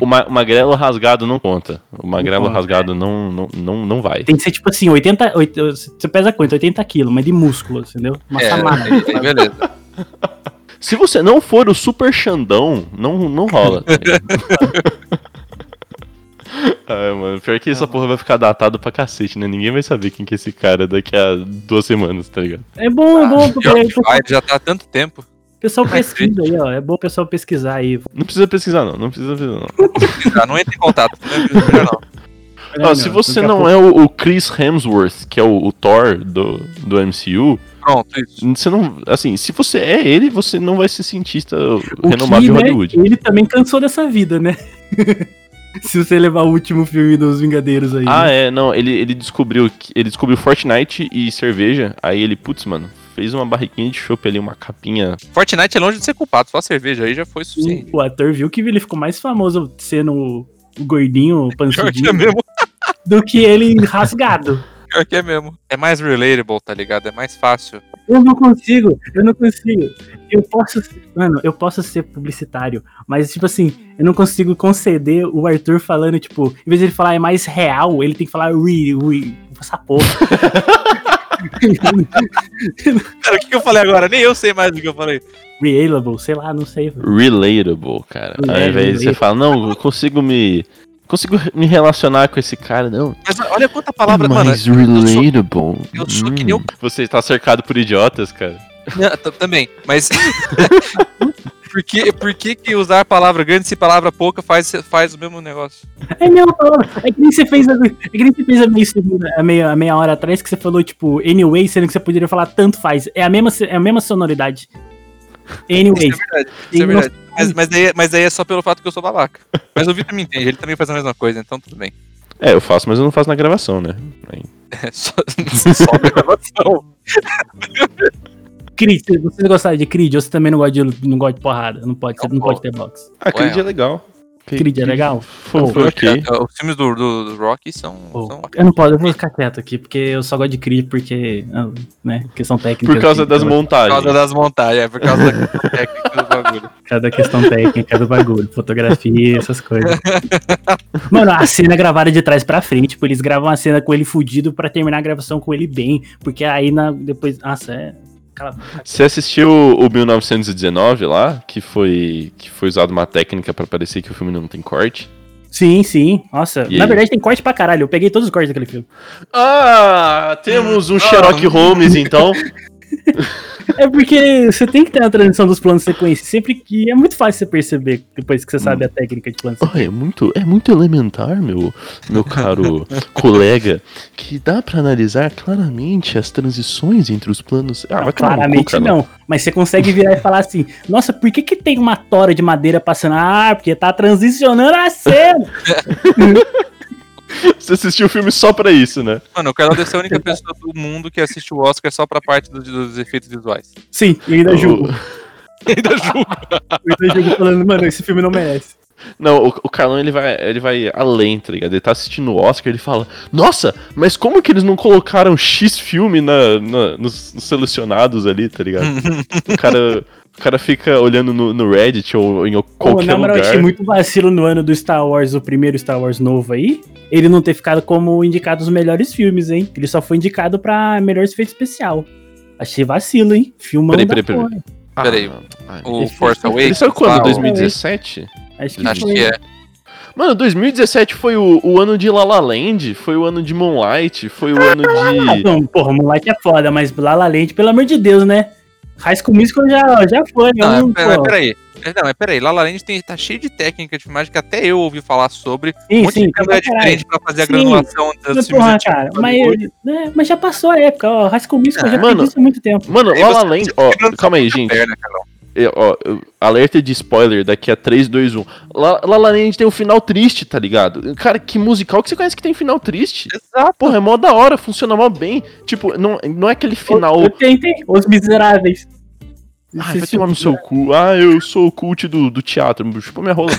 O, ma o magrelo rasgado não conta. O magrelo rasgado não, não, não, não vai. Tem que ser tipo assim, 80. oit- Você pesa quanto? 80 quilos, mas de músculo, entendeu? Massa É, aí beleza. *laughs* Se você não for o super Xandão, não, não rola. tá ligado? *laughs* Ai, mano, pior que essa porra vai ficar datado pra cacete, né? Ninguém vai saber quem que é esse cara daqui a duas semanas, tá ligado? É bom, é bom, porque Pior que vai, já tá há tanto tempo. Pessoal pesquisa aí, ó. É bom o pessoal pesquisar aí. Não precisa pesquisar, não. Não precisa pesquisar, não. Tá, não entra em contato. Não entra em contato, não. Se você não é o, o Chris Hemsworth, que é o, o Thor do, do MCU, Pronto, isso. você não. Assim, se você é ele, você não vai ser cientista O renomado que, de né, Hollywood. ele também cansou dessa vida, né? *laughs* Se você levar o último filme dos Vingadeiros aí. Ah, né? é, não, ele, ele descobriu que- ele descobriu Fortnite e cerveja, aí ele, putz, mano, fez uma barriquinha de chopp ali, uma capinha. Fortnite é longe de ser culpado, só a cerveja aí já foi suficiente. O ator viu que ele ficou mais famoso sendo o gordinho, o *laughs* é do que ele rasgado. *laughs* Pior que é mesmo. É mais relatable, tá ligado? É mais fácil. Eu não consigo, eu não consigo. Eu posso, mano, eu posso ser publicitário, mas tipo assim, eu não consigo conceder o Arthur falando, tipo, em vez de ele falar é mais real, ele tem que falar re, re, essa porra. *laughs* Cara, o que, que eu falei agora? Nem eu sei mais do que eu falei. Relatable, sei lá, não sei. Relatable, cara. Ao É, invés de você relatable. falar, não, eu consigo me. Consigo me relacionar com esse cara, não. Mas olha quanta palavra, mano. mais relatable. eu sou que nem o- Você está cercado por idiotas, cara. Não, Também, mas. *laughs* por, que, por que, que usar palavra grande se palavra pouca faz, faz o mesmo negócio? É a mesma palavra. É que nem você fez a, é que nem você fez a meia, segunda- a meia, a meia hora atrás que você falou, tipo, anyway, sendo que você poderia falar tanto faz. É a mesma, é a mesma sonoridade. Anyway. Isso é verdade. Isso é verdade. Mas, mas, daí, mas daí é só pelo fato que eu sou babaca. Mas o Vitor me entende, ele também faz a mesma coisa, então tudo bem. É, eu faço, mas eu não faço na gravação, né? Aí- *laughs* É só, só a gravação. Creed, vocês gostaram de Creed, ou você também não gosta de, não gosta de porrada? Não pode, você Não não pode ter box. Ah, Creed Ué. é legal. Creed é legal? Foi, foi ok. Os filmes do, do, do Rocky são. Pô, são... eu não posso, eu vou ficar quieto aqui, porque eu só gosto de Creed porque, ah, né, questão técnica. Por causa assim, das então, Por montagens. causa das montagens, é por causa da técnica do bagulho. *laughs* Por causa da questão técnica do bagulho, fotografia, essas coisas. *laughs* Mano, a cena é gravada de trás pra frente, tipo, eles gravam a cena com ele fudido pra terminar a gravação com ele bem, porque aí na, depois, nossa, é... Cala a boca. Você assistiu o 1919 lá, que foi que foi usado uma técnica pra parecer que o filme não tem corte? Sim, sim, nossa, E na aí? verdade tem corte pra caralho, eu peguei todos os cortes daquele filme. Ah, temos um Sherlock Holmes então. *laughs* É porque você tem que ter a transição dos planos de sequência, sempre que é muito fácil você perceber depois que você sabe a técnica de plano de sequência. Oh, é muito é muito elementar, meu meu caro *laughs* colega, que dá pra analisar claramente as transições entre os planos. Ah, cu, Claramente cara. não. Mas você consegue virar e falar assim: Nossa, por que, que tem uma tora de madeira passando? Ah, porque tá transicionando a cena. *laughs* *laughs* Você assistiu o filme só pra isso, né? Mano, o Carlão deve ser a única pessoa do mundo que assiste o Oscar só pra parte do- dos efeitos visuais. Sim, e ainda julgo. *laughs* Ainda julgo. Eu ainda julgo falando, mano, esse filme não merece. Não, o, o Carlão ele vai, ele vai além, tá ligado? Ele tá assistindo o Oscar ele fala: Nossa, mas como que eles não colocaram X filme na, na- nos, nos selecionados ali, tá ligado? *laughs* o, cara, o cara fica olhando no, no Reddit ou em Pô, qualquer na moral, eu lugar. achei muito vacilo no ano do Star Wars, o primeiro Star Wars novo aí. Ele não ter ficado como indicado os melhores filmes, hein? Ele só foi indicado pra melhor efeito especial. Achei vacilo, hein? Filmão Peraí, peraí, peraí. porra. Ah, Peraí. ai, O Force Ele Awakens. saiu quando? lá, o- 2017? Acho que, Acho foi. que é. Mano, 2017 foi o, o ano de La La Land, foi o ano de Moonlight, foi o ano Ah, de. *laughs* não, porra, Moonlight é foda, mas La La Land, pelo amor de Deus, né? High School Musical já, já foi, eu Não, não, é, mas pô. peraí. É, Não, mas peraí. La La Land tem, tá cheio de técnica de filmagem que até eu ouvi falar sobre. Sim, um monte sim, de câmera diferente pra fazer a Sim. granulação dos Mas, filmes porra, cara, mas, né, mas já passou a época, ó. High School Musical Ah, já mano, fez isso há muito tempo. Mano, La La Land, ó, calma aí, gente. perna, Carlão. Ó, eu- alerta de spoiler daqui a 3, 2, 1. La La La Land tem um final triste, tá ligado? Cara, que musical que você conhece que tem final triste? Exato. Porra, é mó da hora, funciona mó bem. Tipo, não, não é aquele final. Eu tentei, Os Miseráveis. Ai, vai tomar no seu cu. Ah, eu sou o cult do, do teatro. Chupa minha rola.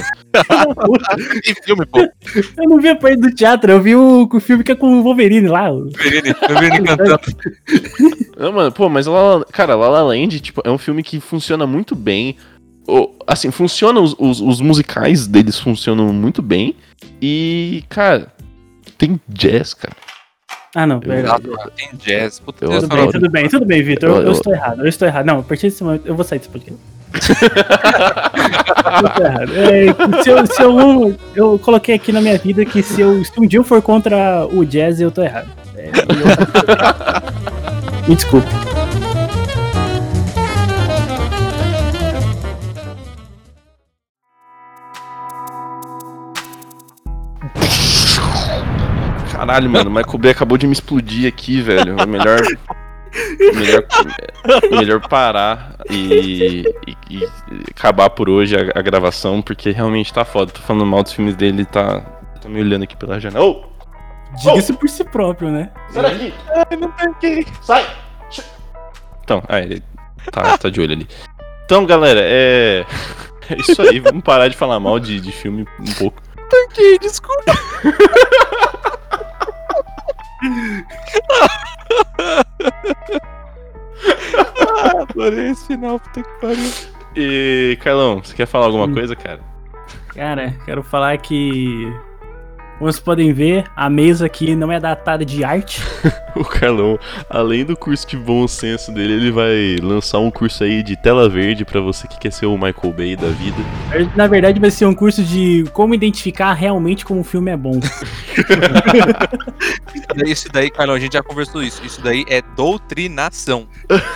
Tem filme, pô. Eu não vi a parte do teatro, eu vi o, o filme que é com o Wolverine lá. Wolverine, Wolverine cantando. *laughs* Não, mano, pô, mas La La, cara, La La Land, tipo, é um filme que funciona muito bem. Assim, funciona, os, os, os musicais deles funcionam muito bem. E, cara, tem jazz, cara. Ah, não, verdade. Tem jazz. Puta, Tudo bem, tudo bem, tudo bem, Vitor. Eu, Eu- eu estou errado, eu estou errado. Não, a partir desse momento eu vou sair desse podcast. *laughs* eu estou errado. É, se eu, se eu, eu coloquei aqui na minha vida que se, eu, se um dia eu for contra o jazz, eu tô errado. É, eu- *laughs* Me desculpe. Caralho, mano, o Michael Bay acabou de me explodir aqui, velho. É melhor. melhor, melhor parar e, e, e acabar por hoje a, a, gravação, porque realmente tá foda. Tô falando mal dos filmes dele tá. Tô me olhando aqui pela janela. Oh! Diga-se oh! por si próprio, né? Sai daqui! Ai, não aqui! Sai! Então, ah, ele tá, tá de olho ali. Então, galera, é. É isso aí, vamos parar de falar mal de, de filme um pouco. Tanquei, desculpa. *laughs* ah, *laughs* adorei esse final, puta que pariu. E, Carlão, você quer falar alguma hum. coisa, cara? Cara, quero falar que como vocês podem ver, a mesa aqui não é datada de arte. *laughs* o Carlão, além do curso de bom senso dele, ele vai lançar um curso aí de tela verde para você que quer ser o Michael Bay da vida. Na verdade, vai ser um curso de como identificar realmente como um filme é bom. *laughs* isso daí, Carlão, a gente já conversou isso. Isso daí é doutrinação. *laughs*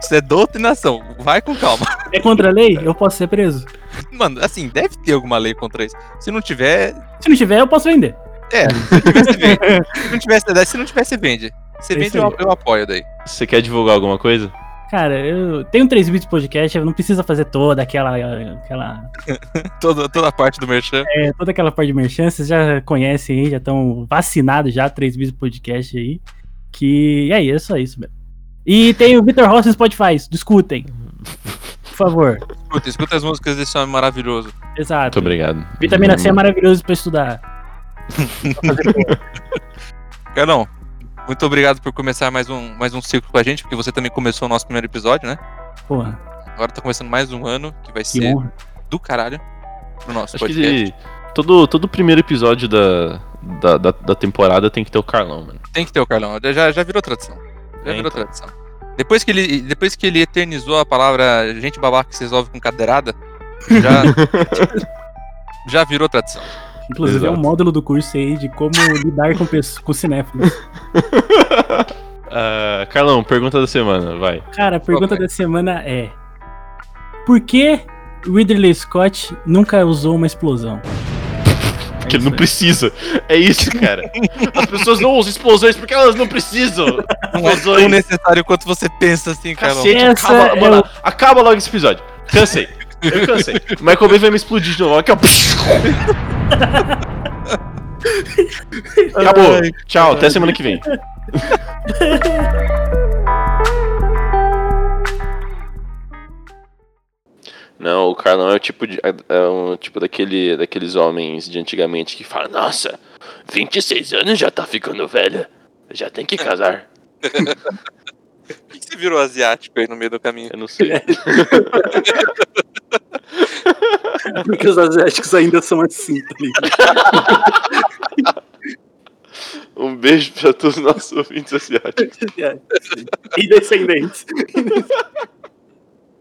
Isso é doutrinação. Vai com calma. É contra a lei? Eu posso ser preso. Mano, assim, deve ter alguma lei contra isso. Se não tiver. Se não tiver, eu posso vender. É, se não tiver, vende. se não tiver, se não tiver, você vende. Você vende, eu, eu, apoio daí. Você quer divulgar alguma coisa? Cara, eu tenho 3 bits podcast, eu não precisa fazer toda aquela. aquela... *laughs* toda, toda a parte do merchan. É, toda aquela parte do merchan, vocês já conhecem aí, já estão vacinados já, 3 bits podcast aí. Que é isso, é isso mesmo. E tem o Vitor Rossi no Spotify, discutem. *laughs* Por favor. Escuta, escuta as músicas desse homem maravilhoso. Exato. Muito obrigado. Vitamina C é maravilhoso pra estudar. *laughs* Carlão, muito obrigado por começar mais um, mais um ciclo com a gente, porque você também começou o nosso primeiro episódio, né? Porra. Agora tá começando mais um ano, que vai que ser honra. do caralho pro nosso Acho podcast. Que todo, todo primeiro episódio da, da, da, da, temporada tem que ter o Carlão, mano. Tem que ter o Carlão, já, já virou tradição. Já é, virou então. tradição. Depois que, ele, depois que ele eternizou a palavra gente babaca que se resolve com cadeirada, já, *laughs* já virou tradição. Inclusive Exato. é um módulo do curso aí de como lidar com, com cinéfilos. Uh, *laughs* Carlão, pergunta da semana, vai. Cara, a pergunta da semana é: Por que Ridley Scott nunca usou uma explosão? Porque ele não precisa. É isso, cara. As pessoas não usam explosões porque elas não precisam. Não é tão necessário quanto você pensa assim, cara. Cacete, acaba, é mano, o... acaba logo esse episódio. Cansei. Eu cansei. O Michael Bay vai me explodir de novo. Aqui, ó. *laughs* Acabou. Tchau, até semana que vem. *laughs* Não, o Carlão é o tipo de. É, é um tipo daquele, daqueles homens de antigamente que fala, nossa, 26 anos já tá ficando velha. Já tem que casar. *laughs* Por que você virou asiático aí no meio do caminho? Eu não sei. *laughs* Porque os asiáticos ainda são assim, tá ligado? *laughs* Um beijo pra todos os nossos ouvintes asiáticos. e descendentes.